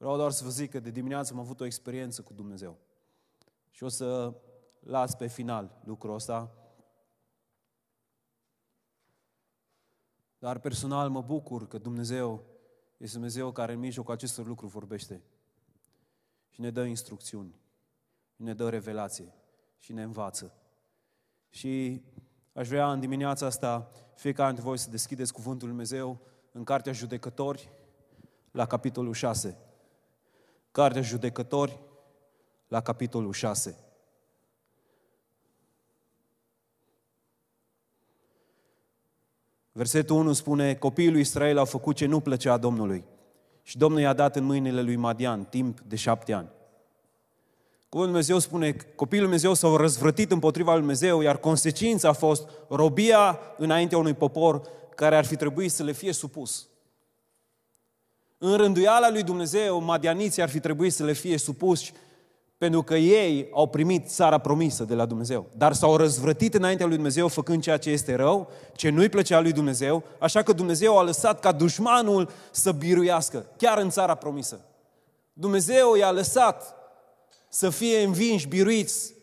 Vreau doar să vă zic că de dimineață am avut o experiență cu Dumnezeu. Și o să las pe final lucrul ăsta. Dar personal mă bucur că Dumnezeu este Dumnezeu care în mijlocul acestor lucruri vorbește și ne dă instrucțiuni, și ne dă revelație și ne învață. Și aș vrea în dimineața asta fiecare dintre voi să deschideți Cuvântul Lui Dumnezeu în Cartea Judecători, la capitolul 6. Cartea Judecători, la capitolul 6. Versetul 1 spune, copiii lui Israel au făcut ce nu plăcea Domnului. Și Domnul i-a dat în mâinile lui Madian timp de șapte ani. Cuvântul Dumnezeu spune, copiii lui Dumnezeu s-au răzvrătit împotriva lui Dumnezeu, iar consecința a fost robia înaintea unui popor care ar fi trebuit să le fie supus. În rânduiala lui Dumnezeu, madianiții ar fi trebuit să le fie supuși pentru că ei au primit țara promisă de la Dumnezeu. Dar s-au răzvrătit înaintea lui Dumnezeu făcând ceea ce este rău, ce nu-i plăcea lui Dumnezeu, așa că Dumnezeu a lăsat ca dușmanul să biruiască, chiar în țara promisă. Dumnezeu i-a lăsat să fie învinși, biruiți,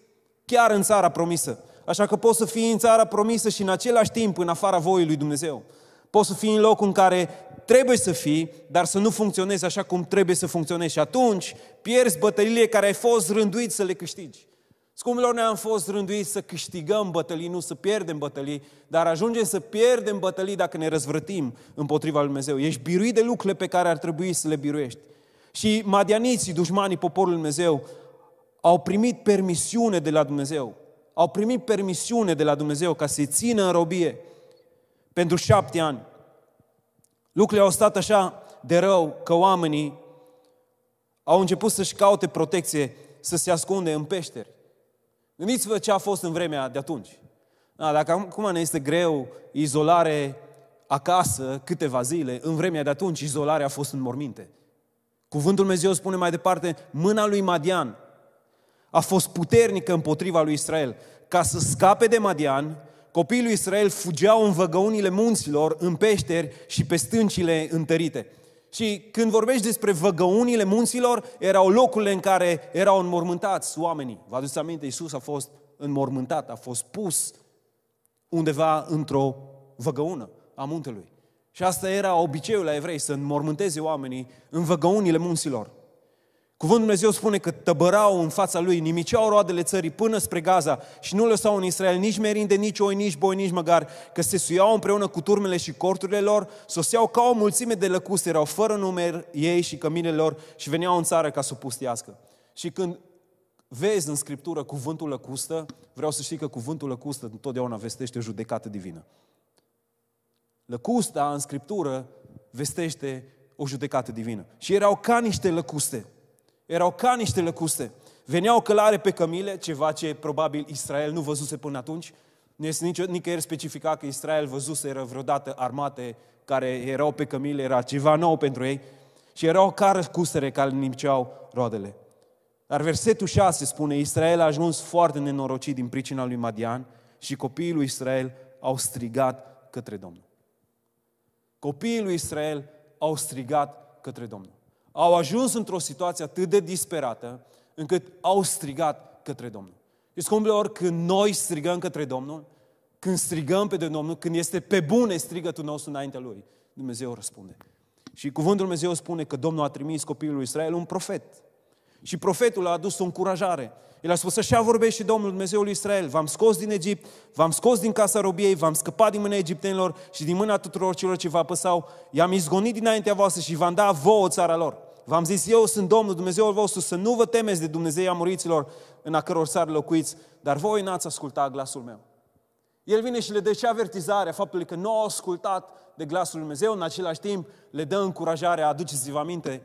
chiar în țara promisă. Așa că poți să fii în țara promisă și în același timp în afara voii lui Dumnezeu. Poți să fii în locul în care trebuie să fii, dar să nu funcționezi așa cum trebuie să funcționezi. Și atunci pierzi bătăliile care ai fost rânduit să le câștigi. Scumpilor, noi am fost rânduiți să câștigăm bătălii, nu să pierdem bătălii, dar ajungem să pierdem bătălii dacă ne răzvrătim împotriva lui Dumnezeu. Ești biruit de lucrurile pe care ar trebui să le biruiești. Și madianiții, dușmanii poporului Dumnezeu, au primit permisiune de la Dumnezeu. Au primit permisiune de la Dumnezeu ca să-i țină în robie pentru șapte ani. Lucrurile au stat așa de rău că oamenii au început să-și caute protecție, să se ascunde în peșteri. Gândiți-vă ce a fost în vremea de atunci. Da, dacă acum ne este greu izolare acasă câteva zile, în vremea de atunci izolarea a fost în morminte. Cuvântul Dumnezeu spune mai departe, mâna lui Madian a fost puternică împotriva lui Israel. Ca să scape de Madian, copiii lui Israel fugeau în văgăunile munților, în peșteri și pe stâncile întărite. Și când vorbești despre văgăunile munților, erau locurile în care erau înmormântați oamenii. Vă aduceți aminte, Iisus a fost înmormântat, a fost pus undeva într-o văgăună a muntelui. Și asta era obiceiul la evrei, să înmormânteze oamenii în văgăunile munților. Cuvântul Dumnezeu spune că tăbărau în fața lui, nimiceau roadele țării până spre Gaza și nu lăsau în Israel nici merinde, nici oi, nici boi, nici măgar, că se suiau împreună cu turmele și corturile lor, soseau ca o mulțime de lăcuste, erau fără număr ei și căminele lor și veneau în țară ca să o pustiască. Și când vezi în Scriptură cuvântul lăcustă, vreau să știi că cuvântul lăcustă întotdeauna vestește o judecată divină. Lăcusta în Scriptură vestește o judecată divină. Și erau ca niște lăcuste erau ca niște lăcuste. Veneau călare pe cămile, ceva ce probabil Israel nu văzuse până atunci. Nu este nicio, nicăieri specificat că Israel văzuse vreodată armate care erau pe cămile, era ceva nou pentru ei. Și erau ca răcustere care nimiceau roadele. Dar versetul 6 spune, Israel a ajuns foarte nenorocit din pricina lui Madian și copiii lui Israel au strigat către Domnul. Copiii lui Israel au strigat către Domnul au ajuns într-o situație atât de disperată, încât au strigat către Domnul. Și scumpile ori, când noi strigăm către Domnul, când strigăm pe de Domnul, când este pe bune strigătul nostru înaintea Lui, Dumnezeu răspunde. Și cuvântul Dumnezeu spune că Domnul a trimis copilul lui Israel un profet. Și profetul a adus o încurajare. El a spus, așa vorbește Domnul Dumnezeul lui Israel, v-am scos din Egipt, v-am scos din casa robiei, v-am scăpat din mâna egiptenilor și din mâna tuturor celor ce vă apăsau, i-am izgonit dinaintea voastră și v-am dat vouă țara lor. V-am zis, eu sunt Domnul Dumnezeul vostru, să nu vă temeți de Dumnezei amoriților în a căror țară locuiți, dar voi n-ați ascultat glasul meu. El vine și le dă și avertizarea faptului că nu au ascultat de glasul Lui Dumnezeu, în același timp le dă încurajarea, aduceți-vă aminte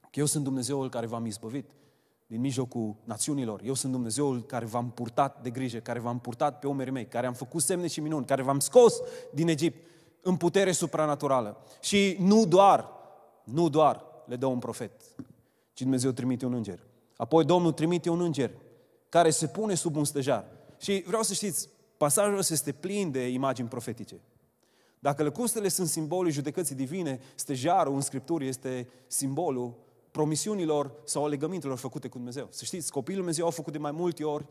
că eu sunt Dumnezeul care v-am izbăvit din mijlocul națiunilor. Eu sunt Dumnezeul care v-am purtat de grijă, care v-am purtat pe umerii mei, care am făcut semne și minuni, care v-am scos din Egipt în putere supranaturală. Și nu doar, nu doar le dă un profet, ci Dumnezeu trimite un înger. Apoi Domnul trimite un înger care se pune sub un stejar. Și vreau să știți, pasajul ăsta este plin de imagini profetice. Dacă lăcustele sunt simbolul judecății divine, stejarul în Scripturi este simbolul promisiunilor sau legămintelor făcute cu Dumnezeu. Să știți, copilul Dumnezeu a făcut de mai multe ori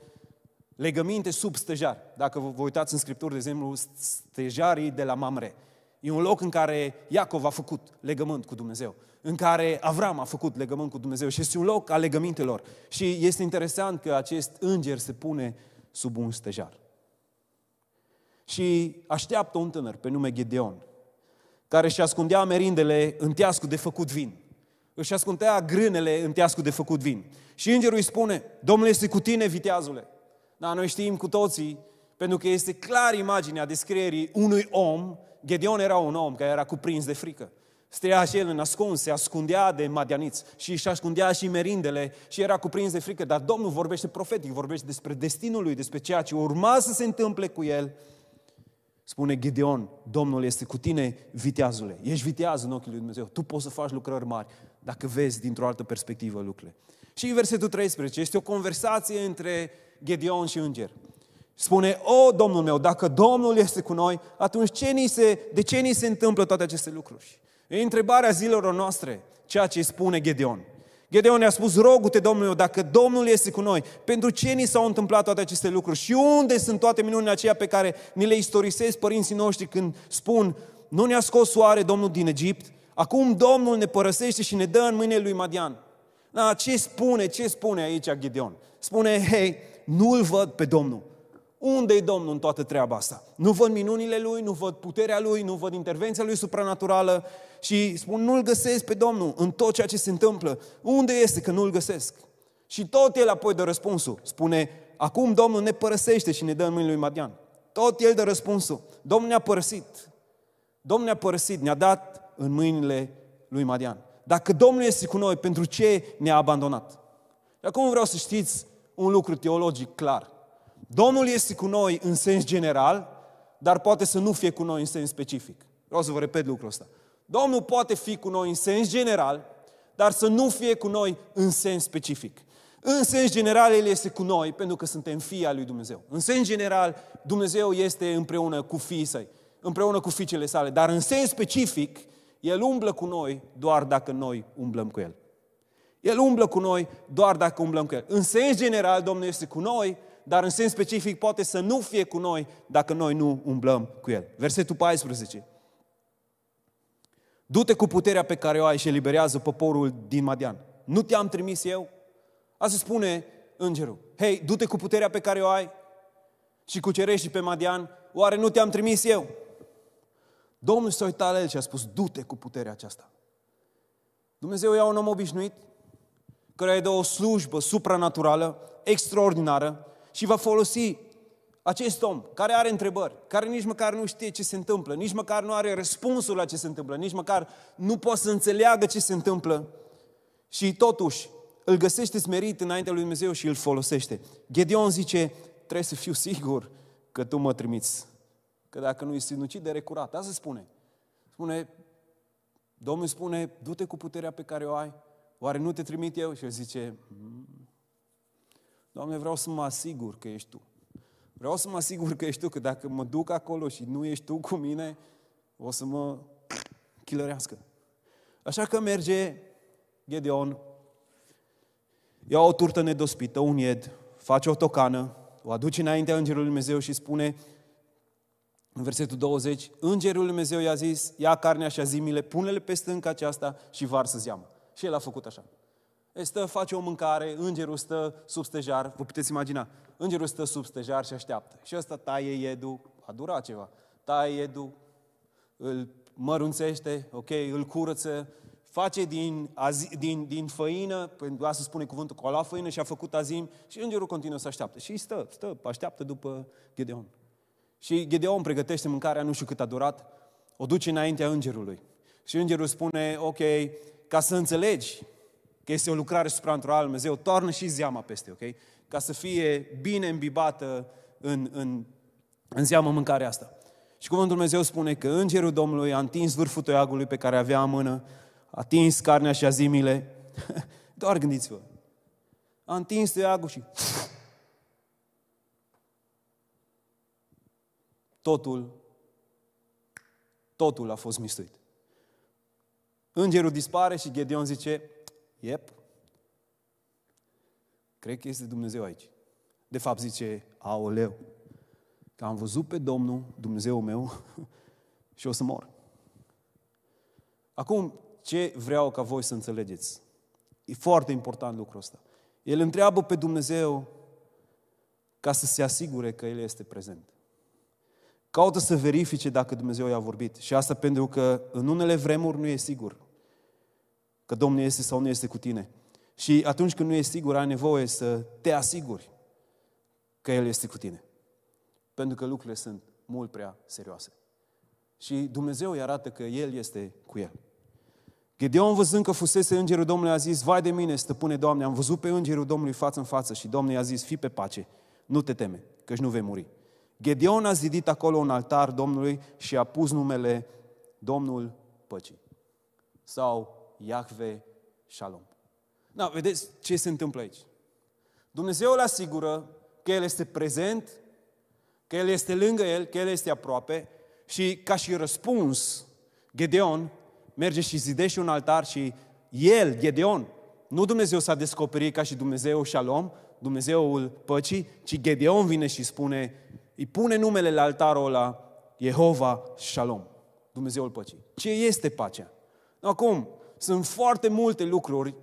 legăminte sub stejar. Dacă vă uitați în Scripturi, de exemplu, stejarii de la Mamre. E un loc în care Iacov a făcut legământ cu Dumnezeu, în care Avram a făcut legământ cu Dumnezeu și este un loc al legămintelor. Și este interesant că acest înger se pune sub un stejar. Și așteaptă un tânăr pe nume Gedeon, care își ascundea merindele în teascul de făcut vin. Își ascundea grânele în teascul de făcut vin. Și îngerul îi spune, Domnul este cu tine, viteazule. Dar noi știm cu toții, pentru că este clar imaginea descrierii unui om, Gedeon era un om care era cuprins de frică. Stăia și el în ascuns, se ascundea de madianiți și își ascundea și merindele și era cuprins de frică. Dar Domnul vorbește profetic, vorbește despre destinul lui, despre ceea ce urma să se întâmple cu el. Spune Gedeon, Domnul este cu tine, viteazule. Ești viteaz în ochii lui Dumnezeu. Tu poți să faci lucrări mari dacă vezi dintr-o altă perspectivă lucrurile. Și versetul 13 este o conversație între Gedeon și înger. Spune, o, Domnul meu, dacă Domnul este cu noi, atunci ce ni se, de ce ni se întâmplă toate aceste lucruri? E întrebarea zilelor noastre, ceea ce spune Gedeon. Gedeon ne-a spus, rogu-te, Domnul meu, dacă Domnul este cu noi, pentru ce ni s-au întâmplat toate aceste lucruri? Și unde sunt toate minunile aceia pe care ni le istorisesc părinții noștri când spun, nu ne-a scos soare Domnul din Egipt, acum Domnul ne părăsește și ne dă în mâinile lui Madian. Da, ce spune, ce spune aici Gedeon? Spune, hei, nu-L văd pe Domnul. Unde e Domnul în toată treaba asta? Nu văd minunile Lui, nu văd puterea Lui, nu văd intervenția Lui supranaturală și spun, nu-L găsesc pe Domnul în tot ceea ce se întâmplă. Unde este că nu-L găsesc? Și tot el apoi dă răspunsul. Spune, acum Domnul ne părăsește și ne dă în mâinile lui Madian. Tot el dă răspunsul. Domnul ne-a părăsit. Domnul ne-a părăsit, ne-a dat în mâinile lui Madian. Dacă Domnul este cu noi, pentru ce ne-a abandonat? Și acum vreau să știți un lucru teologic clar. Domnul este cu noi în sens general, dar poate să nu fie cu noi în sens specific. Vreau să vă repet lucrul ăsta. Domnul poate fi cu noi în sens general, dar să nu fie cu noi în sens specific. În sens general, El este cu noi pentru că suntem fii al lui Dumnezeu. În sens general, Dumnezeu este împreună cu fiii săi, împreună cu fiicele sale, dar în sens specific, El umblă cu noi doar dacă noi umblăm cu El. El umblă cu noi doar dacă umblăm cu El. În sens general, Domnul este cu noi, dar în sens specific poate să nu fie cu noi dacă noi nu umblăm cu El. Versetul 14. Du-te cu puterea pe care o ai și eliberează poporul din Madian. Nu te-am trimis eu? Asta spune îngerul. Hei, du-te cu puterea pe care o ai și cucerești pe Madian. Oare nu te-am trimis eu? Domnul s-a uitat la el și a spus, du-te cu puterea aceasta. Dumnezeu ia un om obișnuit, care îi dă o slujbă supranaturală, extraordinară, și va folosi acest om care are întrebări, care nici măcar nu știe ce se întâmplă, nici măcar nu are răspunsul la ce se întâmplă, nici măcar nu poate să înțeleagă ce se întâmplă și totuși îl găsește smerit înaintea lui Dumnezeu și îl folosește. Gedeon zice, trebuie să fiu sigur că tu mă trimiți. Că dacă nu-i sinucide, recurat. Asta spune. Spune, Domnul spune, du-te cu puterea pe care o ai. Oare nu te trimit eu? Și el zice, mm, Doamne, vreau să mă asigur că ești Tu. Vreau să mă asigur că ești Tu, că dacă mă duc acolo și nu ești Tu cu mine, o să mă chilărească. Așa că merge Gedeon, ia o turtă nedospită, un ied, face o tocană, o aduce înaintea Îngerului Dumnezeu și spune, în versetul 20, Îngerul Dumnezeu i-a zis, ia carnea și azimile, pune-le pe stânca aceasta și varsă zeamă. Și el a făcut așa. Stă, face o mâncare, îngerul stă sub stejar, vă puteți imagina, îngerul stă sub stejar și așteaptă. Și ăsta taie iedul, a durat ceva, taie iedul, îl mărunțește, ok, îl curăță, face din, azi, din, din făină, pentru asta spune cuvântul că a luat făină și a făcut azim și îngerul continuă să așteaptă. Și stă, stă, așteaptă după Gedeon. Și Gedeon pregătește mâncarea, nu știu cât a durat, o duce înaintea îngerului. Și îngerul spune, ok, ca să înțelegi că este o lucrare supranaturală, Dumnezeu toarnă și zeama peste, ok? Ca să fie bine îmbibată în, în, în zeamă mâncarea asta. Și cuvântul Dumnezeu spune că îngerul Domnului a întins vârful toiagului pe care avea în mână, a atins carnea și azimile. Doar gândiți-vă. A întins toiagul și... Totul, totul a fost mistuit. Îngerul dispare și Gedeon zice, Yep. Cred că este Dumnezeu aici. De fapt zice, aoleu, că am văzut pe Domnul, Dumnezeu meu, și o să mor. Acum, ce vreau ca voi să înțelegeți? E foarte important lucrul ăsta. El întreabă pe Dumnezeu ca să se asigure că El este prezent. Caută să verifice dacă Dumnezeu i-a vorbit. Și asta pentru că în unele vremuri nu e sigur că Domnul este sau nu este cu tine. Și atunci când nu e sigur, ai nevoie să te asiguri că El este cu tine. Pentru că lucrurile sunt mult prea serioase. Și Dumnezeu îi arată că El este cu el. Gedeon văzând că fusese îngerul Domnului a zis, vai de mine, stăpâne Doamne, am văzut pe îngerul Domnului față în față și Domnul i-a zis, fii pe pace, nu te teme, căci nu vei muri. Gedeon a zidit acolo un altar Domnului și a pus numele Domnul Păcii. Sau Iahve Shalom. Da, vedeți ce se întâmplă aici. Dumnezeu îl asigură că El este prezent, că El este lângă El, că El este aproape și ca și răspuns, Gedeon merge și zidește un altar și el, Gedeon, nu Dumnezeu s-a descoperit ca și Dumnezeu Shalom, Dumnezeul păcii, ci Gedeon vine și spune, îi pune numele la altarul ăla, Jehova Shalom, Dumnezeul păcii. Ce este pacea? Acum, sunt foarte multe lucruri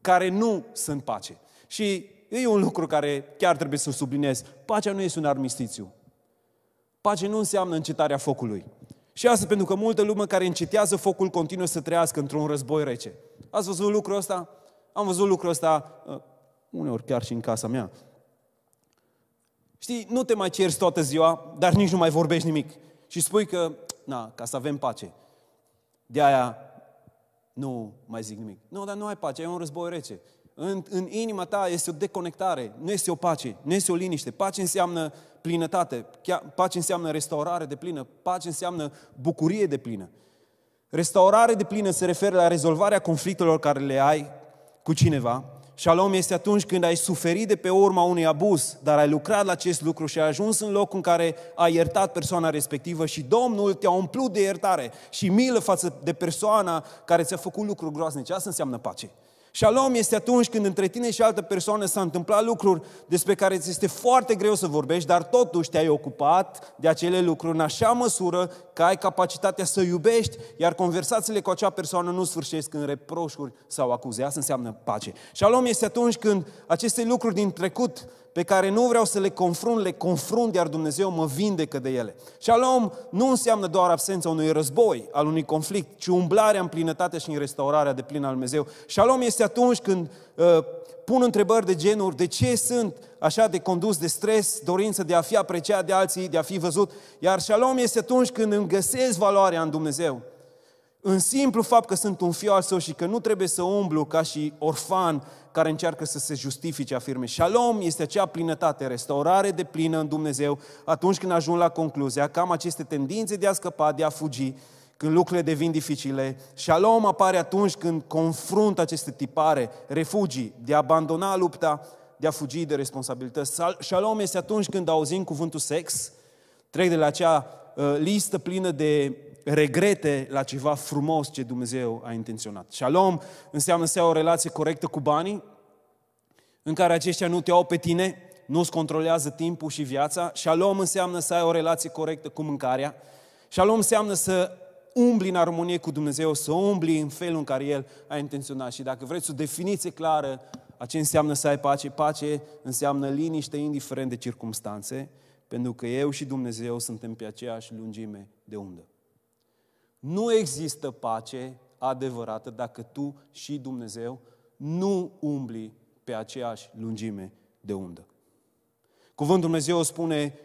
care nu sunt pace. Și e un lucru care chiar trebuie să subliniez. Pacea nu este un armistițiu. Pace nu înseamnă încetarea focului. Și asta pentru că multă lume care încetează focul continuă să trăiască într-un război rece. Ați văzut lucrul ăsta? Am văzut lucrul ăsta uh, uneori chiar și în casa mea. Știi, nu te mai cerți toată ziua, dar nici nu mai vorbești nimic. Și spui că, na, ca să avem pace. De aia nu mai zic nimic. Nu, dar nu ai pace, e un război rece. În, în inima ta este o deconectare, nu este o pace, nu este o liniște. Pace înseamnă plinătate, pace înseamnă restaurare de plină, pace înseamnă bucurie de plină. Restaurare de plină se referă la rezolvarea conflictelor care le ai cu cineva. Shalom este atunci când ai suferit de pe urma unui abuz, dar ai lucrat la acest lucru și ai ajuns în locul în care ai iertat persoana respectivă și Domnul te-a umplut de iertare și milă față de persoana care ți-a făcut lucruri groaznice. Asta înseamnă pace. Shalom este atunci când între tine și altă persoană s-a întâmplat lucruri despre care ți este foarte greu să vorbești, dar totuși te-ai ocupat de acele lucruri în așa măsură că ai capacitatea să iubești, iar conversațiile cu acea persoană nu sfârșesc în reproșuri sau acuze. Asta înseamnă pace. Shalom este atunci când aceste lucruri din trecut pe care nu vreau să le confrunt, le confrunt, iar Dumnezeu mă vindecă de ele. Shalom nu înseamnă doar absența unui război, al unui conflict, ci umblarea în plinătate și în restaurarea de plină al Dumnezeu. Shalom este atunci când uh, pun întrebări de genul, de ce sunt așa de condus de stres, dorință de a fi apreciat de alții, de a fi văzut. Iar shalom este atunci când îmi găsesc valoarea în Dumnezeu. În simplu fapt că sunt un fiu al său și că nu trebuie să umblu ca și orfan care încearcă să se justifice, afirme. Shalom este acea plinătate, restaurare de plină în Dumnezeu atunci când ajung la concluzia că am aceste tendințe de a scăpa, de a fugi, când lucrurile devin dificile. Shalom apare atunci când confrunt aceste tipare, refugii, de a abandona lupta, de a fugi de responsabilități. Shalom este atunci când auzim cuvântul sex, trec de la acea uh, listă plină de regrete la ceva frumos ce Dumnezeu a intenționat. Shalom înseamnă să ai o relație corectă cu banii, în care aceștia nu te au pe tine, nu-ți controlează timpul și viața. Shalom înseamnă să ai o relație corectă cu mâncarea. Shalom înseamnă să umbli în armonie cu Dumnezeu, să umbli în felul în care El a intenționat. Și dacă vreți o definiție clară a ce înseamnă să ai pace, pace înseamnă liniște indiferent de circumstanțe, pentru că eu și Dumnezeu suntem pe aceeași lungime de undă. Nu există pace adevărată dacă tu și Dumnezeu nu umbli pe aceeași lungime de undă. Cuvântul Dumnezeu spune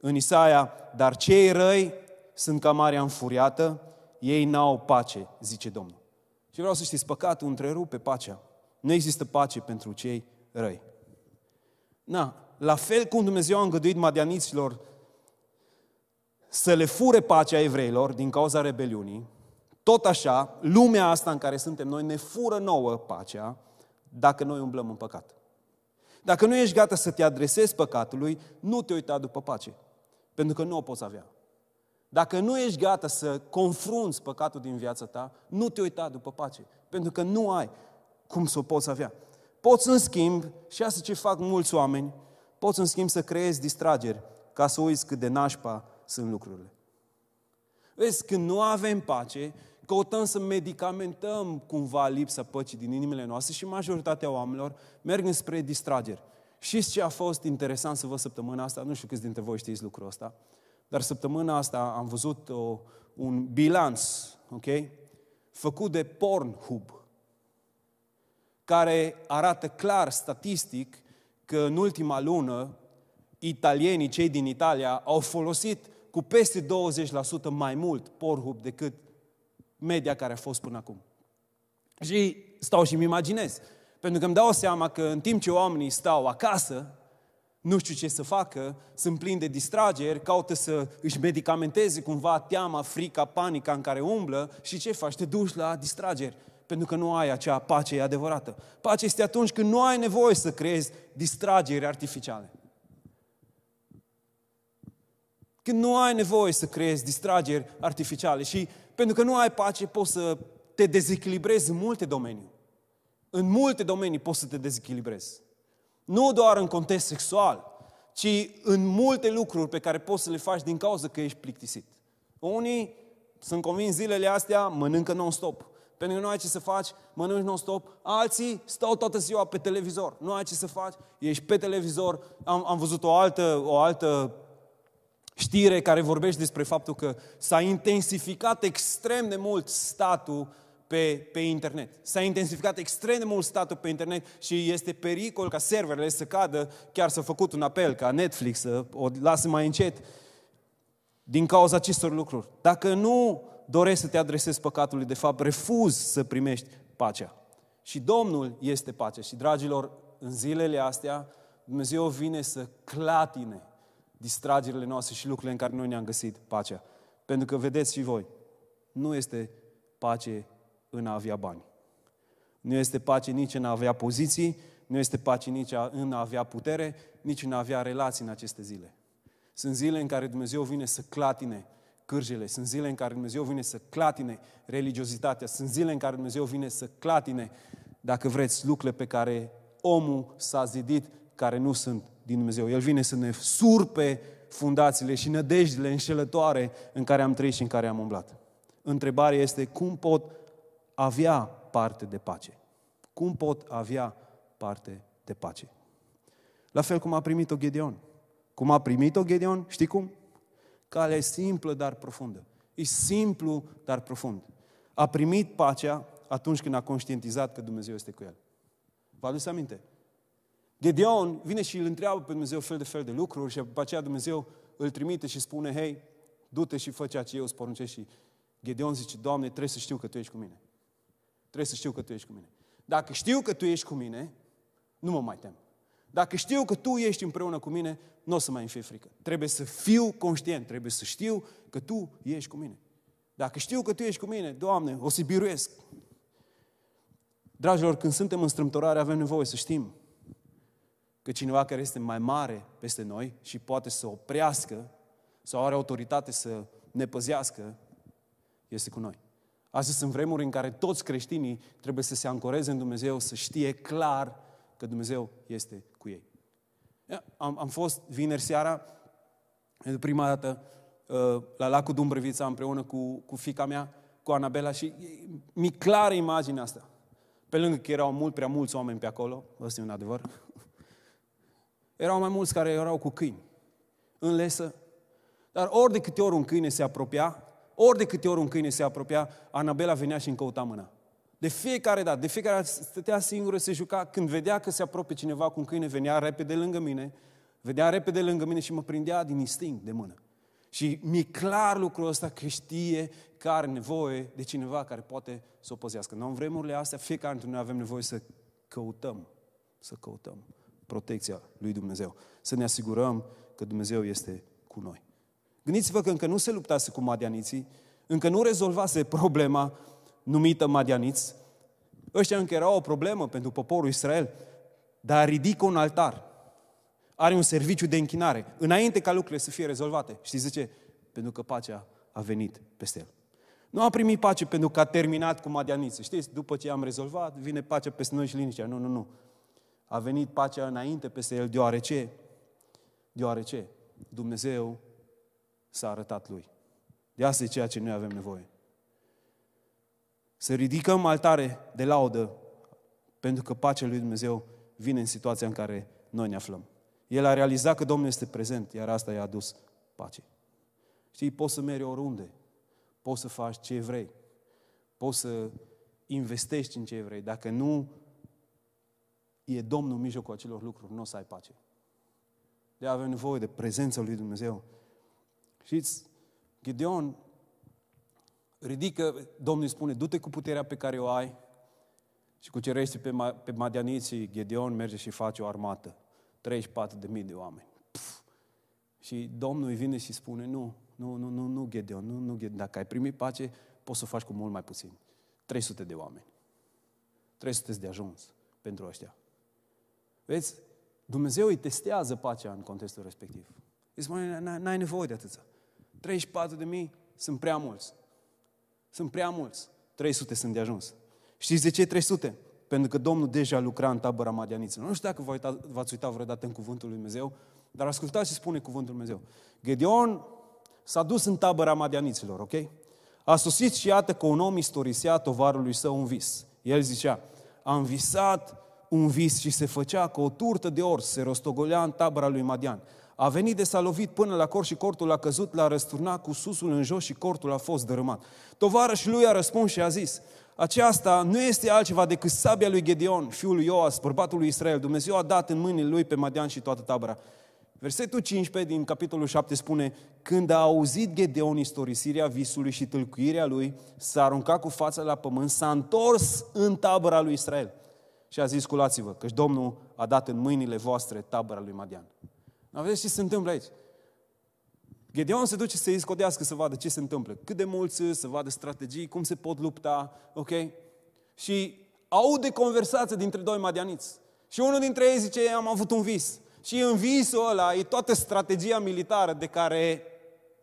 în Isaia, dar cei răi sunt ca marea înfuriată, ei n-au pace, zice Domnul. Și vreau să știți, păcatul întrerupe pacea. Nu există pace pentru cei răi. Na, la fel cum Dumnezeu a îngăduit madianiților să le fure pacea evreilor din cauza rebeliunii, tot așa, lumea asta în care suntem noi ne fură nouă pacea dacă noi umblăm în păcat. Dacă nu ești gata să te adresezi păcatului, nu te uita după pace, pentru că nu o poți avea. Dacă nu ești gata să confrunți păcatul din viața ta, nu te uita după pace, pentru că nu ai. cum să o poți avea. Poți, în schimb, și asta ce fac mulți oameni, poți, în schimb, să creezi distrageri ca să uiți cât de nașpa sunt lucrurile. Vezi, când nu avem pace, căutăm să medicamentăm cumva lipsa păcii din inimile noastre și majoritatea oamenilor merg spre distrageri. Știți ce a fost interesant să văd săptămâna asta? Nu știu câți dintre voi știți lucrul ăsta, dar săptămâna asta am văzut o, un bilanț, ok? Făcut de Pornhub, care arată clar, statistic, că în ultima lună italienii, cei din Italia, au folosit cu peste 20% mai mult Pornhub decât media care a fost până acum. Și stau și mi imaginez. Pentru că îmi dau seama că în timp ce oamenii stau acasă, nu știu ce să facă, sunt plini de distrageri, caută să își medicamenteze cumva teama, frica, panica în care umblă și ce faci? Te duci la distrageri pentru că nu ai acea pace adevărată. Pace este atunci când nu ai nevoie să creezi distrageri artificiale. Când nu ai nevoie să creezi distrageri artificiale și pentru că nu ai pace poți să te dezechilibrezi în multe domenii. În multe domenii poți să te dezechilibrezi. Nu doar în context sexual, ci în multe lucruri pe care poți să le faci din cauza că ești plictisit. Unii sunt convins zilele astea, mănâncă non-stop. Pentru că nu ai ce să faci, mănânci non-stop. Alții stau toată ziua pe televizor. Nu ai ce să faci, ești pe televizor. Am, am văzut o altă, o altă știre care vorbește despre faptul că s-a intensificat extrem de mult statul pe, pe internet. S-a intensificat extrem de mult statul pe internet și este pericol ca serverele să cadă, chiar s-a făcut un apel ca Netflix să o lasă mai încet din cauza acestor lucruri. Dacă nu dorești să te adresezi păcatului, de fapt refuzi să primești pacea. Și Domnul este pacea. Și, dragilor, în zilele astea, Dumnezeu vine să clatine distragerile noastre și lucrurile în care noi ne-am găsit pacea. Pentru că, vedeți și voi, nu este pace în a avea bani. Nu este pace nici în a avea poziții, nu este pace nici în a avea putere, nici în a avea relații în aceste zile. Sunt zile în care Dumnezeu vine să clatine cârjele, sunt zile în care Dumnezeu vine să clatine religiozitatea, sunt zile în care Dumnezeu vine să clatine, dacă vreți, lucrurile pe care omul s-a zidit, care nu sunt din Dumnezeu. El vine să ne surpe fundațiile și nădejdile înșelătoare în care am trăit și în care am umblat. Întrebarea este cum pot avea parte de pace? Cum pot avea parte de pace? La fel cum a primit-o Gedeon. Cum a primit-o Gedeon, știi cum? Calea e simplă, dar profundă. E simplu, dar profund. A primit pacea atunci când a conștientizat că Dumnezeu este cu el. Vă aduceți aminte? Gedeon vine și îl întreabă pe Dumnezeu fel de fel de lucruri și după aceea Dumnezeu îl trimite și spune, hei, du-te și fă ceea ce eu îți poruncesc și Gedeon zice, Doamne, trebuie să știu că Tu ești cu mine. Trebuie să știu că Tu ești cu mine. Dacă știu că Tu ești cu mine, nu mă mai tem. Dacă știu că Tu ești împreună cu mine, nu o să mai îmi fie frică. Trebuie să fiu conștient, trebuie să știu că Tu ești cu mine. Dacă știu că Tu ești cu mine, Doamne, o să biruiesc. Dragilor, când suntem în strâmtorare, avem nevoie să știm că cineva care este mai mare peste noi și poate să oprească sau are autoritate să ne păzească, este cu noi. Astăzi sunt vremuri în care toți creștinii trebuie să se ancoreze în Dumnezeu, să știe clar că Dumnezeu este cu ei. Am, am fost vineri seara, prima dată, uh, la lacul Dumbrăvița împreună cu, cu fica mea, cu Anabela și mi clară imaginea asta. Pe lângă că erau mult prea mulți oameni pe acolo, ăsta e un adevăr, erau mai mulți care erau cu câini, în lesă. Dar ori de câte ori un câine se apropia, ori de câte ori un câine se apropia, Anabela venea și îmi căuta mâna. De fiecare dată, de fiecare dată stătea singură, se juca. Când vedea că se apropie cineva cu un câine, venea repede lângă mine, vedea repede lângă mine și mă prindea din instinct de mână. Și mi-e clar lucrul ăsta că știe că are nevoie de cineva care poate să o păzească. Noi în vremurile astea, fiecare dintre noi avem nevoie să căutăm, să căutăm protecția lui Dumnezeu. Să ne asigurăm că Dumnezeu este cu noi. Gândiți-vă că încă nu se luptase cu madianiții, încă nu rezolvase problema numită madianiți. Ăștia încă erau o problemă pentru poporul Israel, dar ridică un altar. Are un serviciu de închinare, înainte ca lucrurile să fie rezolvate. Știți de ce? Pentru că pacea a venit peste el. Nu a primit pace pentru că a terminat cu madianiță. Știți, după ce am rezolvat, vine pacea peste noi și liniștea. Nu, nu, nu. A venit pacea înainte peste el, deoarece, deoarece Dumnezeu s-a arătat lui. De asta e ceea ce noi avem nevoie. Să ridicăm altare de laudă pentru că pacea lui Dumnezeu vine în situația în care noi ne aflăm. El a realizat că Domnul este prezent, iar asta i-a adus pace. Știi, poți să mergi oriunde, poți să faci ce vrei, poți să investești în ce vrei. Dacă nu e Domnul în mijlocul acelor lucruri, nu o să ai pace. De avem nevoie de prezența lui Dumnezeu. Știți, Gideon ridică, Domnul îi spune, du-te cu puterea pe care o ai și cucerește pe, pe Madianiții, Gideon merge și face o armată. 34 de mii de oameni. Puf. Și Domnul îi vine și spune, nu, nu, nu, nu, nu, Gedeon, nu, nu, Gedeon. Dacă ai primit pace, poți să o faci cu mult mai puțin. 300 de oameni. 300 de ajuns pentru ăștia. Vezi, Dumnezeu îi testează pacea în contextul respectiv. Îi spune, n-ai nevoie de atâția. 34 de mii sunt prea mulți. Sunt prea mulți. 300 sunt de ajuns. Știți de ce 300? Pentru că Domnul deja lucra în tabăra madianiților. Nu știu dacă v-ați uitat vreodată în cuvântul lui Dumnezeu, dar ascultați ce spune cuvântul lui Dumnezeu. Gedeon s-a dus în tabăra madianiților, ok? A sosit și iată că un om istorisea tovarului său un vis. El zicea, am visat un vis și se făcea că o turtă de ors se rostogolea în tabăra lui Madian. A venit de s-a lovit până la cort și cortul a căzut, l-a răsturnat cu susul în jos și cortul a fost dărâmat. Tovarășul lui a răspuns și a zis, aceasta nu este altceva decât sabia lui Gedeon, fiul lui Ioas, bărbatul lui Israel. Dumnezeu a dat în mâinile lui pe Madian și toată tabăra. Versetul 15 din capitolul 7 spune, când a auzit Gedeon istorisirea visului și tâlcuirea lui, s-a aruncat cu fața la pământ, s-a întors în tabăra lui Israel și a zis, sculați-vă, că Domnul a dat în mâinile voastre tabăra lui Madian. Aveți ce se întâmplă aici? Gedeon se duce să îi scodească să vadă ce se întâmplă. Cât de mulți să vadă strategii, cum se pot lupta, ok? Și aude conversația dintre doi madianiți. Și unul dintre ei zice, am avut un vis. Și în visul ăla e toată strategia militară de care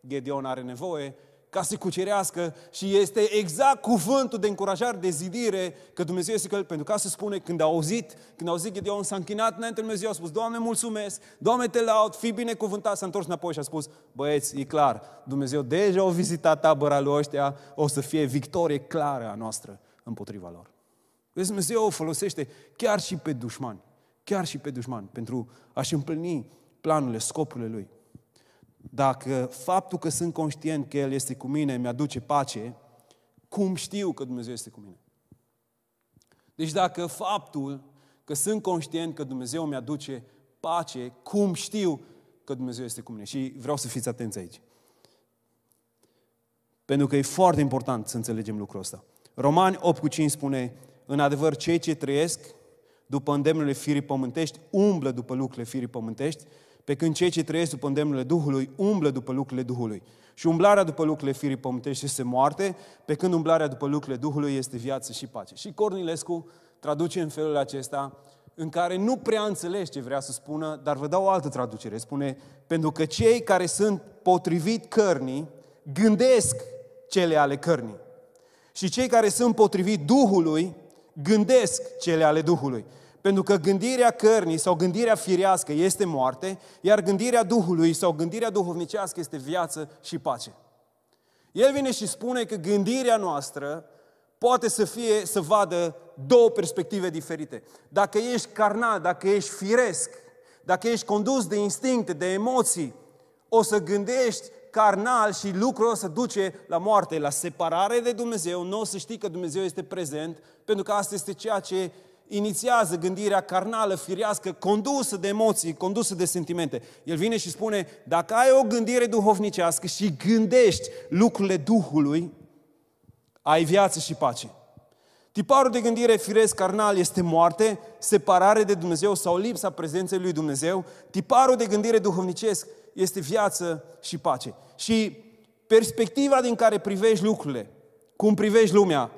Gedeon are nevoie ca să cucerească și este exact cuvântul de încurajare, de zidire, că Dumnezeu este că pentru ca să spune, când a auzit, când a auzit Gedeon, s-a închinat înainte Dumnezeu, a spus, Doamne, mulțumesc, Doamne, te laud, fii binecuvântat, s-a întors înapoi și a spus, băieți, e clar, Dumnezeu deja a vizitat tabăra lui ăștia, o să fie victorie clară a noastră împotriva lor. Vezi, Dumnezeu o folosește chiar și pe dușmani, chiar și pe dușmani, pentru a-și împlini planurile, scopurile Lui dacă faptul că sunt conștient că El este cu mine mi-aduce pace, cum știu că Dumnezeu este cu mine? Deci dacă faptul că sunt conștient că Dumnezeu mi-aduce pace, cum știu că Dumnezeu este cu mine? Și vreau să fiți atenți aici. Pentru că e foarte important să înțelegem lucrul ăsta. Romani 8 cu 5 spune, în adevăr, cei ce trăiesc după îndemnurile firii pământești, umblă după lucrurile firii pământești, pe când cei ce trăiesc după îndemnurile Duhului umblă după lucrurile Duhului. Și umblarea după lucrurile firii pământești este moarte, pe când umblarea după lucrurile Duhului este viață și pace. Și Cornilescu traduce în felul acesta, în care nu prea înțelegi ce vrea să spună, dar vă dau o altă traducere. Spune, pentru că cei care sunt potrivit cărnii, gândesc cele ale cărnii. Și cei care sunt potrivit Duhului, gândesc cele ale Duhului. Pentru că gândirea cărnii sau gândirea firească este moarte, iar gândirea Duhului sau gândirea duhovnicească este viață și pace. El vine și spune că gândirea noastră poate să fie, să vadă două perspective diferite. Dacă ești carnal, dacă ești firesc, dacă ești condus de instincte, de emoții, o să gândești carnal și lucrul ăsta duce la moarte, la separare de Dumnezeu, nu o să știi că Dumnezeu este prezent, pentru că asta este ceea ce inițiază gândirea carnală, firească, condusă de emoții, condusă de sentimente. El vine și spune, dacă ai o gândire duhovnicească și gândești lucrurile Duhului, ai viață și pace. Tiparul de gândire firesc carnal este moarte, separare de Dumnezeu sau lipsa prezenței lui Dumnezeu. Tiparul de gândire duhovnicesc este viață și pace. Și perspectiva din care privești lucrurile, cum privești lumea,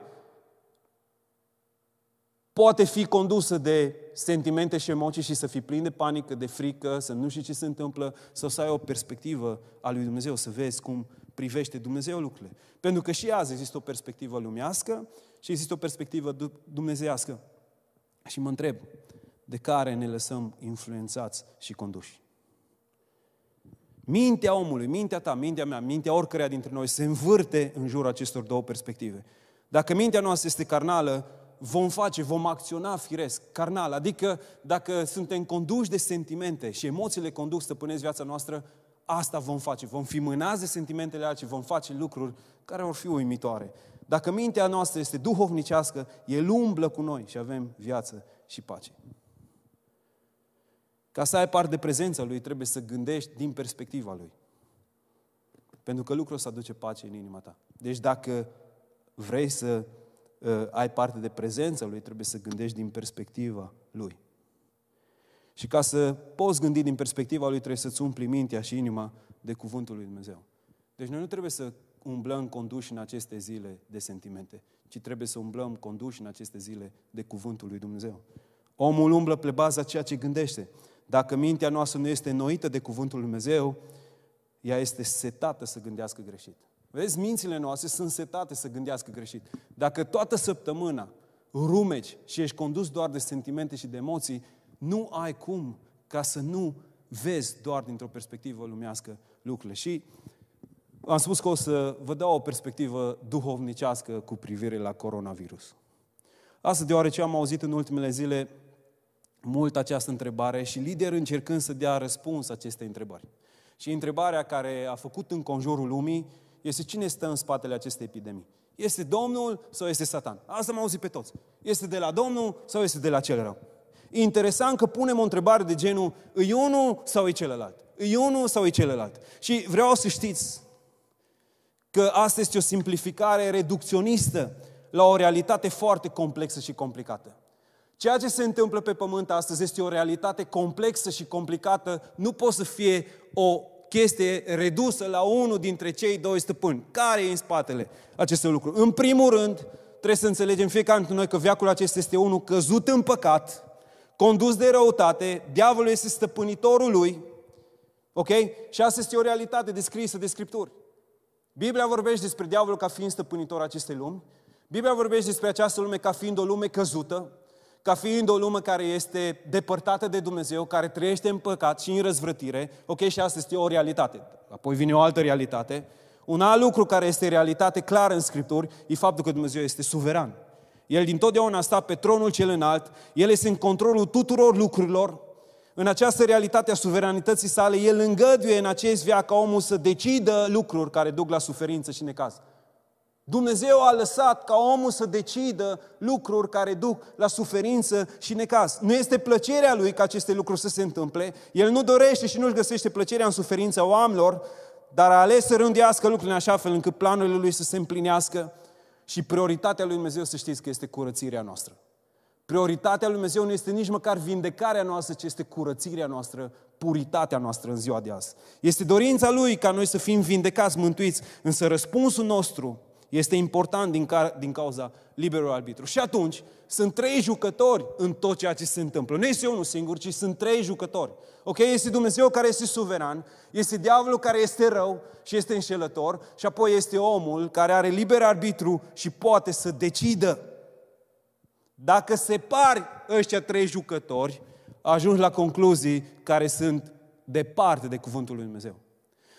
poate fi condusă de sentimente și emoții și să fii plin de panică, de frică, să nu știi ce se întâmplă, sau să ai o perspectivă a lui Dumnezeu, să vezi cum privește Dumnezeu lucrurile. Pentru că și azi există o perspectivă lumească și există o perspectivă dumnezeiască. Și mă întreb, de care ne lăsăm influențați și conduși? Mintea omului, mintea ta, mintea mea, mintea oricăreia dintre noi se învârte în jurul acestor două perspective. Dacă mintea noastră este carnală, vom face, vom acționa firesc, carnal. Adică dacă suntem conduși de sentimente și emoțiile conduc, stăpânesc viața noastră, asta vom face. Vom fi mânați de sentimentele alții, vom face lucruri care vor fi uimitoare. Dacă mintea noastră este duhovnicească, El umblă cu noi și avem viață și pace. Ca să ai parte de prezența Lui, trebuie să gândești din perspectiva Lui. Pentru că lucrul ăsta aduce pace în inima ta. Deci dacă vrei să uh, ai parte de prezența Lui, trebuie să gândești din perspectiva Lui. Și ca să poți gândi din perspectiva Lui, trebuie să-ți umpli mintea și inima de Cuvântul Lui Dumnezeu. Deci noi nu trebuie să umblăm conduși în aceste zile de sentimente, ci trebuie să umblăm conduși în aceste zile de Cuvântul Lui Dumnezeu. Omul umblă pe baza ceea ce gândește. Dacă mintea noastră nu este noită de Cuvântul Lui Dumnezeu, ea este setată să gândească greșit. Vezi, mințile noastre sunt setate să gândească greșit. Dacă toată săptămâna rumeci și ești condus doar de sentimente și de emoții, nu ai cum ca să nu vezi doar dintr-o perspectivă lumească lucrurile. Și am spus că o să vă dau o perspectivă duhovnicească cu privire la coronavirus. Asta deoarece am auzit în ultimele zile mult această întrebare și lideri încercând să dea răspuns acestei întrebări. Și întrebarea care a făcut în conjurul lumii este cine stă în spatele acestei epidemii. Este Domnul sau este Satan? Asta am auzit pe toți. Este de la Domnul sau este de la cel rău? Interesant că punem o întrebare de genul, îi unul sau e celălalt? Îi unul sau e celălalt? Și vreau să știți că asta este o simplificare reducționistă la o realitate foarte complexă și complicată. Ceea ce se întâmplă pe pământ astăzi este o realitate complexă și complicată, nu poate să fie o chestie redusă la unul dintre cei doi stăpâni. Care e în spatele acestui lucru? În primul rând, trebuie să înțelegem fiecare dintre noi că viacul acesta este unul căzut în păcat, condus de răutate, diavolul este stăpânitorul lui, ok? Și asta este o realitate descrisă de Scripturi. Biblia vorbește despre diavolul ca fiind stăpânitor acestei lumi, Biblia vorbește despre această lume ca fiind o lume căzută, ca fiind o lume care este depărtată de Dumnezeu, care trăiește în păcat și în răzvrătire, ok, și asta este o realitate. Apoi vine o altă realitate. Un alt lucru care este realitate clară în Scripturi e faptul că Dumnezeu este suveran. El din totdeauna a stat pe tronul cel înalt, El este în controlul tuturor lucrurilor. În această realitate a suveranității sale, El îngăduie în acest viac ca omul să decidă lucruri care duc la suferință și necaz. Dumnezeu a lăsat ca omul să decidă lucruri care duc la suferință și necaz. Nu este plăcerea lui ca aceste lucruri să se întâmple. El nu dorește și nu-și găsește plăcerea în suferința oamenilor, dar a ales să rândească lucrurile în așa fel încât planurile lui să se împlinească și prioritatea lui Dumnezeu să știți că este curățirea noastră. Prioritatea lui Dumnezeu nu este nici măcar vindecarea noastră, ci este curățirea noastră, puritatea noastră în ziua de azi. Este dorința Lui ca noi să fim vindecați, mântuiți, însă răspunsul nostru este important din, ca, din cauza liberului arbitru. Și atunci, sunt trei jucători în tot ceea ce se întâmplă. Nu este unul singur, ci sunt trei jucători. Ok? Este Dumnezeu care este suveran, este diavolul care este rău și este înșelător și apoi este omul care are liber arbitru și poate să decidă. Dacă separi ăștia trei jucători, ajungi la concluzii care sunt departe de cuvântul lui Dumnezeu.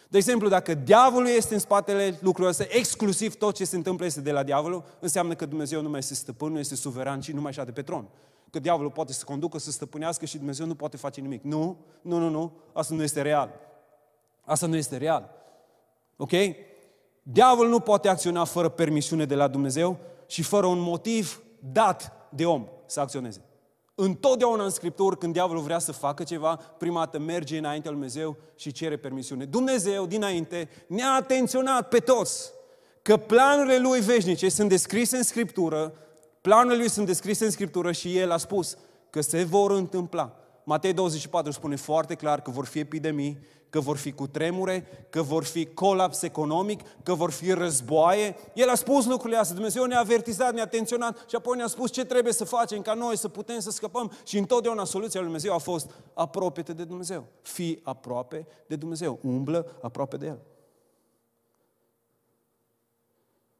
De exemplu, dacă diavolul este în spatele lucrurilor astea, exclusiv tot ce se întâmplă este de la diavolul, înseamnă că Dumnezeu nu mai este stăpân, nu este suveran și nu mai șade pe tron. Că diavolul poate să conducă, să stăpânească și Dumnezeu nu poate face nimic. Nu, nu, nu, nu, asta nu este real. Asta nu este real. Ok? Diavolul nu poate acționa fără permisiune de la Dumnezeu și fără un motiv dat de om să acționeze. Întotdeauna în Scripturi, când diavolul vrea să facă ceva, prima dată merge înaintea lui Dumnezeu și cere permisiune. Dumnezeu, dinainte, ne-a atenționat pe toți că planurile lui veșnice sunt descrise în Scriptură, planurile lui sunt descrise în Scriptură și el a spus că se vor întâmpla. Matei 24 spune foarte clar că vor fi epidemii, că vor fi cutremure, că vor fi colaps economic, că vor fi războaie. El a spus lucrurile astea. Dumnezeu ne-a avertizat, ne-a atenționat și apoi ne-a spus ce trebuie să facem ca noi să putem să scăpăm. Și întotdeauna soluția lui Dumnezeu a fost apropie de Dumnezeu. Fii aproape de Dumnezeu. Umblă aproape de El.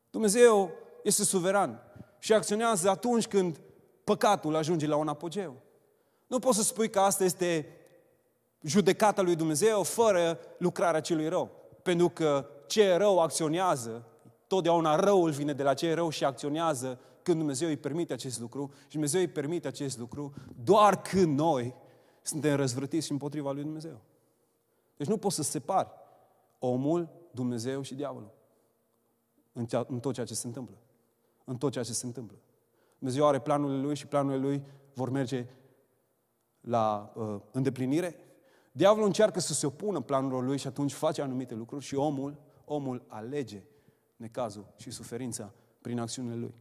Dumnezeu este suveran și acționează atunci când păcatul ajunge la un apogeu. Nu poți să spui că asta este judecata lui Dumnezeu fără lucrarea celui rău. Pentru că ce rău acționează, totdeauna răul vine de la ce rău și acționează când Dumnezeu îi permite acest lucru și Dumnezeu îi permite acest lucru doar când noi suntem răzvrătiți împotriva lui Dumnezeu. Deci nu poți să separi omul, Dumnezeu și diavolul în tot ceea ce se întâmplă. În tot ceea ce se întâmplă. Dumnezeu are planurile Lui și planurile Lui vor merge la uh, îndeplinire. Diavolul încearcă să se opună planurilor Lui și atunci face anumite lucruri și omul, omul alege necazul și suferința prin acțiunile Lui.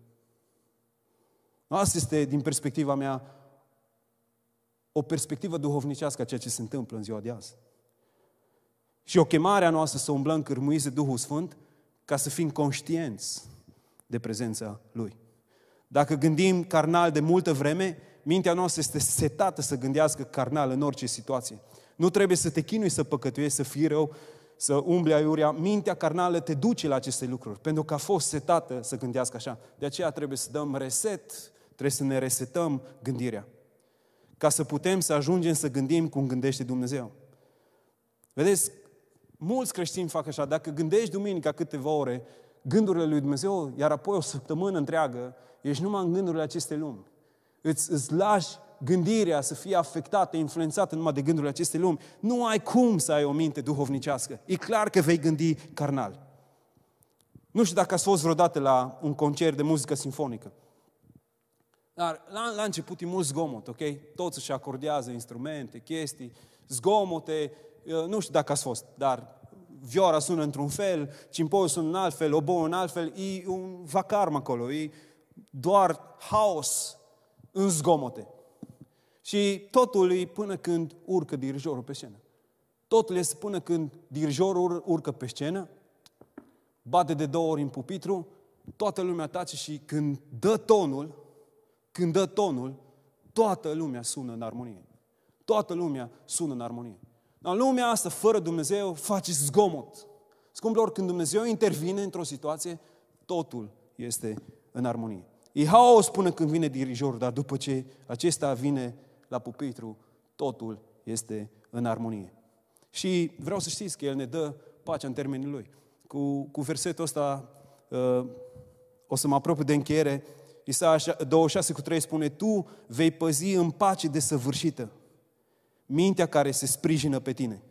Asta este, din perspectiva mea, o perspectivă duhovnicească a ceea ce se întâmplă în ziua de azi. Și o chemare a noastră să umblăm cârmuiți de Duhul Sfânt ca să fim conștienți de prezența Lui. Dacă gândim carnal de multă vreme, mintea noastră este setată să gândească carnal în orice situație. Nu trebuie să te chinui să păcătuiești, să fii rău, să umbli aiurea. Mintea carnală te duce la aceste lucruri, pentru că a fost setată să gândească așa. De aceea trebuie să dăm reset, trebuie să ne resetăm gândirea. Ca să putem să ajungem să gândim cum gândește Dumnezeu. Vedeți, mulți creștini fac așa. Dacă gândești duminica câteva ore, gândurile lui Dumnezeu, iar apoi o săptămână întreagă, ești numai în gândurile acestei lumi. Îți, îți lași gândirea să fie afectată, influențată numai de gândurile acestei lumi. Nu ai cum să ai o minte duhovnicească. E clar că vei gândi carnal. Nu știu dacă ați fost vreodată la un concert de muzică sinfonică. Dar la, la început e mult zgomot, ok? Toți își acordează instrumente, chestii, zgomote, nu știu dacă ați fost, dar vioara sună într-un fel, cimpoiul sună în alt fel, oboul în alt fel, e un vacarm acolo, e doar haos în zgomote. Și totul e până când urcă dirijorul pe scenă. Totul este până când dirijorul urcă pe scenă, bate de două ori în pupitru, toată lumea tace și când dă tonul, când dă tonul, toată lumea sună în armonie. Toată lumea sună în armonie. În lumea asta, fără Dumnezeu, face zgomot. Scumpilor, când Dumnezeu intervine într-o situație, totul este în armonie. E haos până când vine dirijorul, dar după ce acesta vine la pupitru, totul este în armonie. Și vreau să știți că El ne dă pacea în termenii Lui. Cu, cu versetul ăsta uh, o să mă apropiu de încheiere. Isaia 26 cu 3 spune, Tu vei păzi în pace desăvârșită mintea care se sprijină pe tine,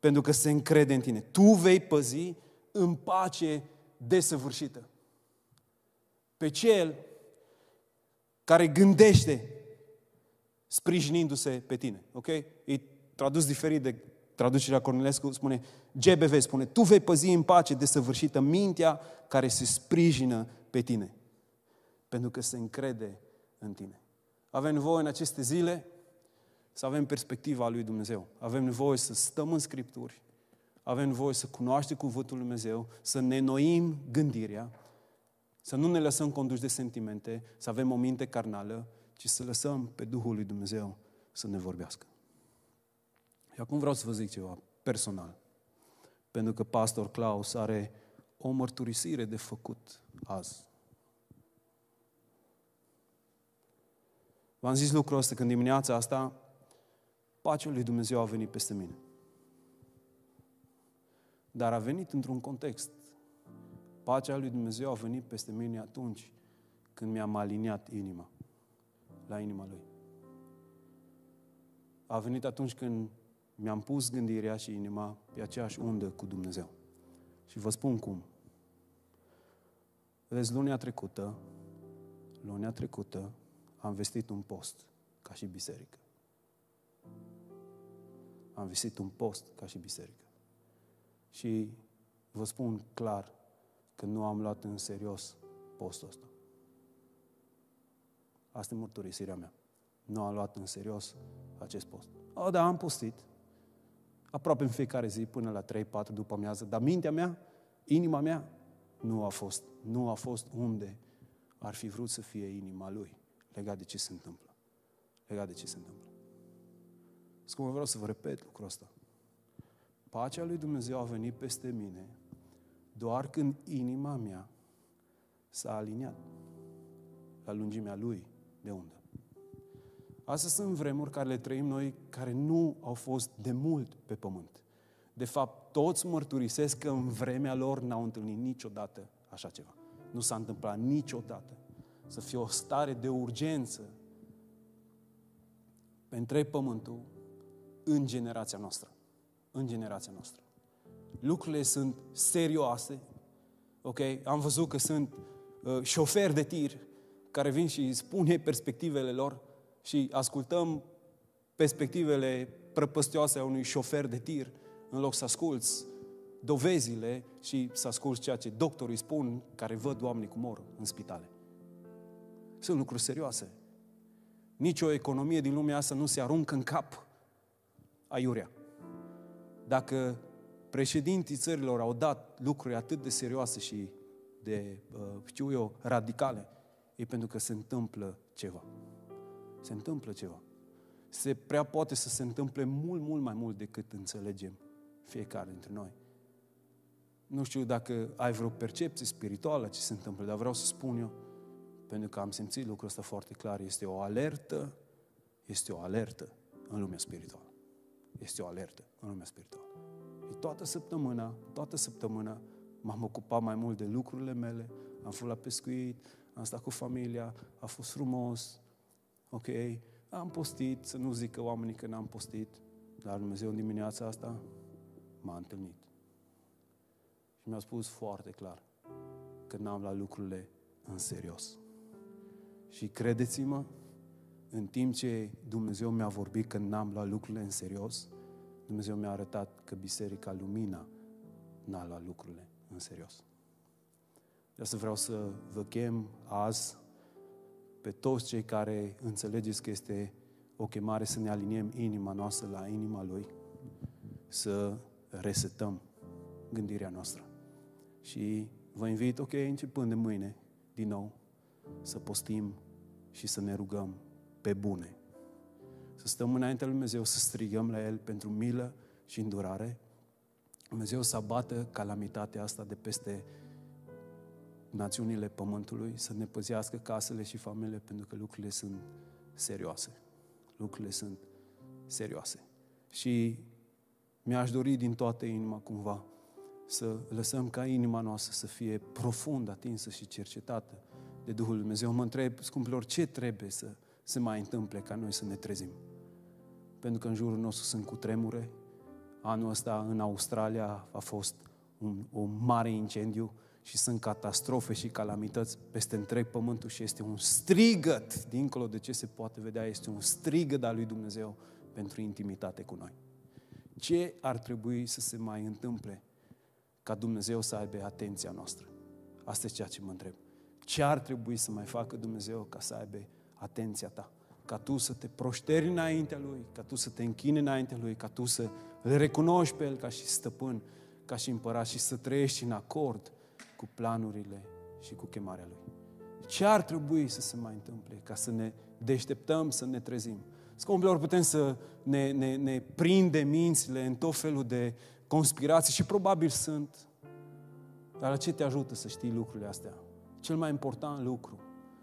pentru că se încrede în tine. Tu vei păzi în pace desăvârșită. Pe cel care gândește sprijinindu-se pe tine. Ok? E tradus diferit de traducerea Cornelescu, spune GBV, spune, tu vei păzi în pace desăvârșită mintea care se sprijină pe tine. Pentru că se încrede în tine. Avem nevoie în aceste zile să avem perspectiva lui Dumnezeu. Avem nevoie să stăm în Scripturi, avem nevoie să cunoaștem Cuvântul lui Dumnezeu, să ne noim gândirea, să nu ne lăsăm conduși de sentimente, să avem o minte carnală, ci să lăsăm pe Duhul lui Dumnezeu să ne vorbească. Și acum vreau să vă zic ceva personal. Pentru că pastor Claus are o mărturisire de făcut azi. V-am zis lucrul ăsta când dimineața asta pacea lui Dumnezeu a venit peste mine. Dar a venit într-un context. Pacea lui Dumnezeu a venit peste mine atunci când mi-am aliniat inima la inima Lui. A venit atunci când mi-am pus gândirea și inima pe aceeași undă cu Dumnezeu. Și vă spun cum. Vedeți, lunea trecută, lunea trecută, am vestit un post ca și biserică am vestit un post ca și biserică. Și vă spun clar că nu am luat în serios postul ăsta. Asta e mărturisirea mea. Nu am luat în serios acest post. O, da, am postit. Aproape în fiecare zi, până la 3-4 după amiază. Dar mintea mea, inima mea, nu a fost. Nu a fost unde ar fi vrut să fie inima lui. Legat de ce se întâmplă. Legat de ce se întâmplă. Scumă, vreau să vă repet lucrul ăsta. Pacea lui Dumnezeu a venit peste mine doar când inima mea s-a aliniat la lungimea lui de undă. Astea sunt vremuri care le trăim noi, care nu au fost de mult pe pământ. De fapt, toți mărturisesc că în vremea lor n-au întâlnit niciodată așa ceva. Nu s-a întâmplat niciodată să fie o stare de urgență pe întreg pământul în generația noastră. În generația noastră. Lucrurile sunt serioase. Ok? Am văzut că sunt uh, șoferi de tir care vin și spun ei perspectivele lor și ascultăm perspectivele prăpăstioase a unui șofer de tir în loc să asculți dovezile și să asculți ceea ce doctorii spun care văd oamenii cum mor în spitale. Sunt lucruri serioase. Nici o economie din lumea asta nu se aruncă în cap aiurea. Dacă președintii țărilor au dat lucruri atât de serioase și de, uh, știu eu, radicale, e pentru că se întâmplă ceva. Se întâmplă ceva. Se prea poate să se întâmple mult, mult mai mult decât înțelegem fiecare dintre noi. Nu știu dacă ai vreo percepție spirituală ce se întâmplă, dar vreau să spun eu, pentru că am simțit lucrul ăsta foarte clar, este o alertă, este o alertă în lumea spirituală. Este o alertă în lumea spirituală. Și toată săptămâna, toată săptămâna m-am ocupat mai mult de lucrurile mele, am fost la pescuit, am stat cu familia, a fost frumos, ok, am postit, să nu zic că oamenii că n-am postit, dar Dumnezeu în dimineața asta m-a întâlnit. Și mi-a spus foarte clar că n-am luat lucrurile în serios. Și credeți-mă, în timp ce Dumnezeu mi-a vorbit că n-am luat lucrurile în serios, Dumnezeu mi-a arătat că Biserica Lumina n-a luat lucrurile în serios. De asta vreau să vă chem azi pe toți cei care înțelegeți că este o chemare să ne aliniem inima noastră la inima Lui, să resetăm gândirea noastră. Și vă invit, ok, începând de mâine, din nou, să postim și să ne rugăm pe bune. Să stăm înaintea lui Dumnezeu, să strigăm la El pentru milă și îndurare. Dumnezeu să abată calamitatea asta de peste națiunile pământului, să ne păzească casele și familiile, pentru că lucrurile sunt serioase. Lucrurile sunt serioase. Și mi-aș dori din toată inima cumva să lăsăm ca inima noastră să fie profund atinsă și cercetată de Duhul Lui Dumnezeu. Mă întreb, scumpilor, ce trebuie să se mai întâmple ca noi să ne trezim? Pentru că în jurul nostru sunt cu tremure. Anul ăsta în Australia a fost un, un mare incendiu și sunt catastrofe și calamități peste întreg pământul și este un strigăt, dincolo de ce se poate vedea, este un strigăt al lui Dumnezeu pentru intimitate cu noi. Ce ar trebui să se mai întâmple ca Dumnezeu să aibă atenția noastră? Asta e ceea ce mă întreb. Ce ar trebui să mai facă Dumnezeu ca să aibă atenția ta? Ca tu să te proșteri înaintea Lui, ca tu să te închini înaintea Lui, ca tu să îl recunoști pe El ca și stăpân, ca și împărat și să trăiești în acord cu planurile și cu chemarea Lui. Ce ar trebui să se mai întâmple ca să ne deșteptăm, să ne trezim? Scumpilor, putem să ne, ne, ne prinde mințile în tot felul de conspirații și probabil sunt. Dar la ce te ajută să știi lucrurile astea? Cel mai important lucru,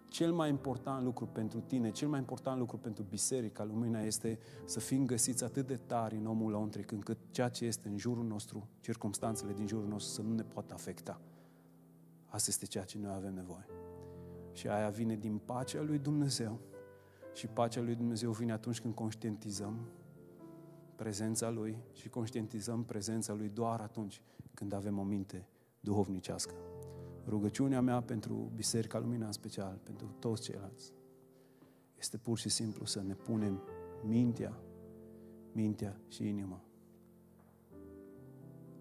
cel mai important lucru pentru tine, cel mai important lucru pentru Biserica Lumina este să fim găsiți atât de tari în omul lăuntric încât ceea ce este în jurul nostru, circumstanțele din jurul nostru să nu ne poată afecta. Asta este ceea ce noi avem nevoie. Și aia vine din pacea lui Dumnezeu. Și pacea lui Dumnezeu vine atunci când conștientizăm prezența Lui și conștientizăm prezența Lui doar atunci când avem o minte duhovnicească. Rugăciunea mea pentru Biserica Lumina în special, pentru toți ceilalți, este pur și simplu să ne punem mintea, mintea și inima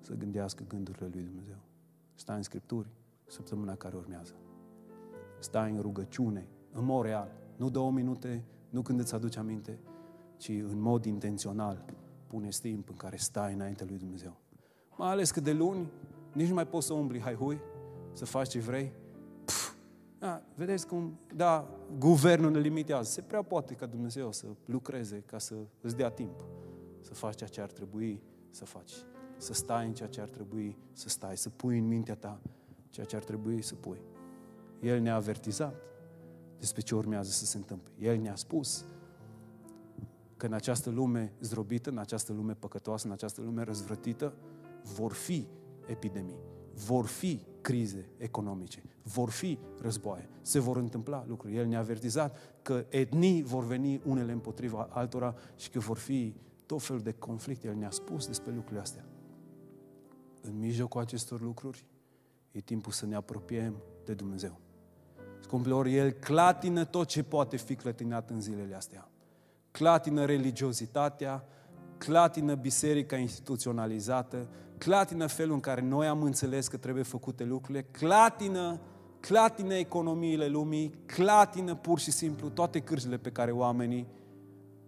să gândească gândurile lui Dumnezeu. Stai în Scripturi, săptămâna care urmează. Stai în rugăciune, în mod real. Nu două minute, nu când îți aduci aminte, ci în mod intențional pune timp în care stai înainte lui Dumnezeu. Mai ales că de luni nici nu mai poți să umbli hai hui, să faci ce vrei. Pff, da, vedeți cum, da, guvernul ne limitează. Se prea poate ca Dumnezeu să lucreze ca să îți dea timp să faci ceea ce ar trebui să faci. Să stai în ceea ce ar trebui să stai, să pui în mintea ta ceea ce ar trebui să pui. El ne-a avertizat despre ce urmează să se întâmple. El ne-a spus că în această lume zdrobită, în această lume păcătoasă, în această lume răzvrătită, vor fi epidemii, vor fi crize economice, vor fi războaie, se vor întâmpla lucruri. El ne-a avertizat că etnii vor veni unele împotriva altora și că vor fi tot felul de conflicte. El ne-a spus despre lucrurile astea. În mijlocul acestor lucruri, e timpul să ne apropiem de Dumnezeu. Scumpilor, El clatină tot ce poate fi clătinat în zilele astea. Clatină religiozitatea, clatină biserica instituționalizată, clatină felul în care noi am înțeles că trebuie făcute lucrurile, clatină, clatină economiile lumii, clatină pur și simplu toate cârjile pe care oamenii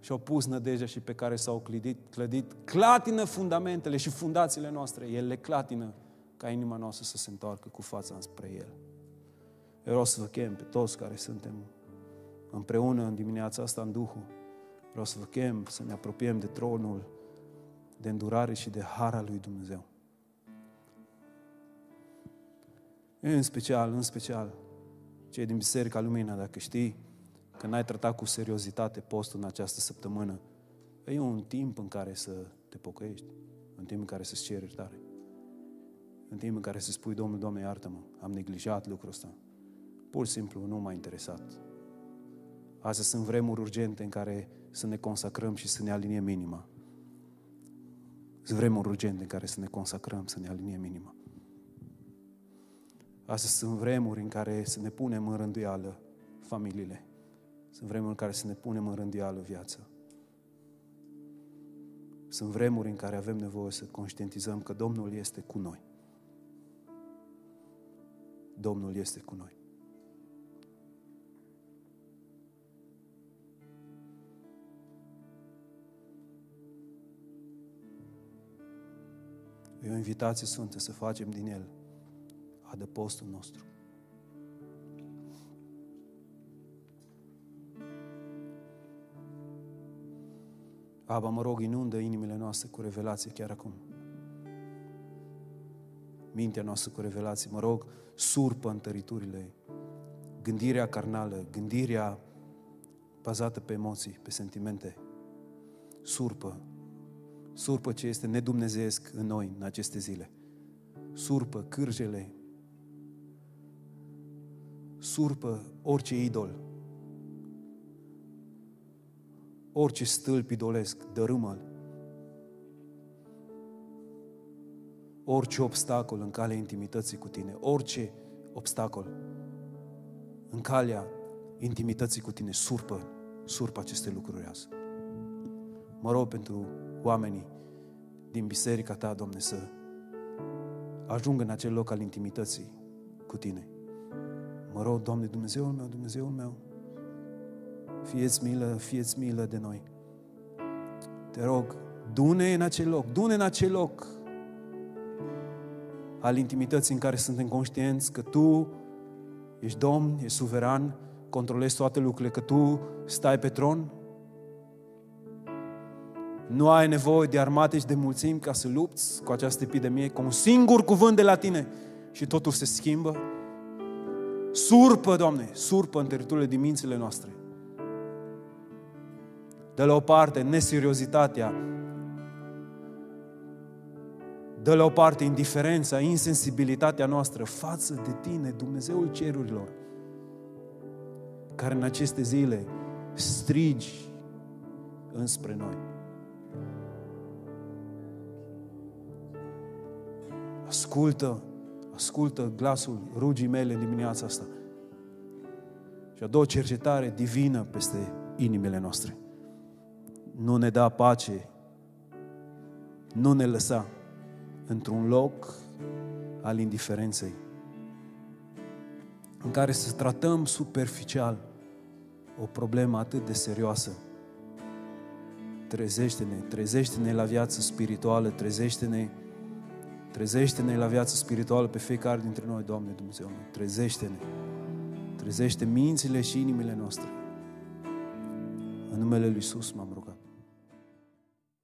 și-au pus nădejdea și pe care s-au clădit, clădit, clatină fundamentele și fundațiile noastre. El le clatină ca inima noastră să se întoarcă cu fața înspre El. Eu vreau să vă chem pe toți care suntem împreună în dimineața asta în Duhul. Vreau să vă chem să ne apropiem de tronul de îndurare și de hara lui Dumnezeu. În special, în special, cei din Biserica Lumina, dacă știi că n-ai tratat cu seriozitate postul în această săptămână, e un timp în care să te pocăiești, un timp în care să-ți ceri iertare, în timp în care să spui, Domnul, Doamne, iartă-mă, am neglijat lucrul ăsta. Pur și simplu nu m-a interesat. Astăzi sunt vremuri urgente în care să ne consacrăm și să ne aliniem minima. Sunt vremuri urgente în care să ne consacrăm, să ne aliniem inima. Astăzi sunt vremuri în care să ne punem în rânduială familiile. Sunt vremuri în care să ne punem în rânduială viața. Sunt vremuri în care avem nevoie să conștientizăm că Domnul este cu noi. Domnul este cu noi. E o invitație sfântă să facem din el adăpostul nostru. Aba, mă rog, inundă inimile noastre cu revelație chiar acum. Mintea noastră cu revelație. Mă rog, surpă întăriturile. Gândirea carnală, gândirea bazată pe emoții, pe sentimente. Surpă surpă ce este nedumnezeesc în noi în aceste zile. Surpă cârjele, surpă orice idol, orice stâlp idolesc, dărâmă Orice obstacol în calea intimității cu tine, orice obstacol în calea intimității cu tine, surpă, surpă aceste lucruri azi. Mă rog pentru oamenii din biserica ta, Doamne, să ajungă în acel loc al intimității cu tine. Mă rog, Doamne, Dumnezeul meu, Dumnezeul meu, fieți milă, fieți milă de noi. Te rog, dune în acel loc, dune în acel loc al intimității în care suntem conștienți că Tu ești Domn, ești suveran, controlezi toate lucrurile, că Tu stai pe tron, nu ai nevoie de armate și de mulțimi ca să lupți cu această epidemie, cu un singur cuvânt de la tine și totul se schimbă. Surpă, Doamne, surpă în teritoriile din mințile noastre. De la o parte, neseriozitatea, dă la o parte indiferența, insensibilitatea noastră față de Tine, Dumnezeul cerurilor, care în aceste zile strigi înspre noi. Ascultă, ascultă glasul rugii mele în dimineața asta. Și a doua cercetare divină peste inimile noastre. Nu ne da pace, nu ne lăsa într-un loc al indiferenței, în care să tratăm superficial o problemă atât de serioasă. Trezește-ne, trezește-ne la viață spirituală, trezește-ne Trezește-ne la viață spirituală pe fiecare dintre noi, Doamne Dumnezeu. Trezește-ne. Trezește mințile și inimile noastre. În numele Lui Iisus m-am rugat.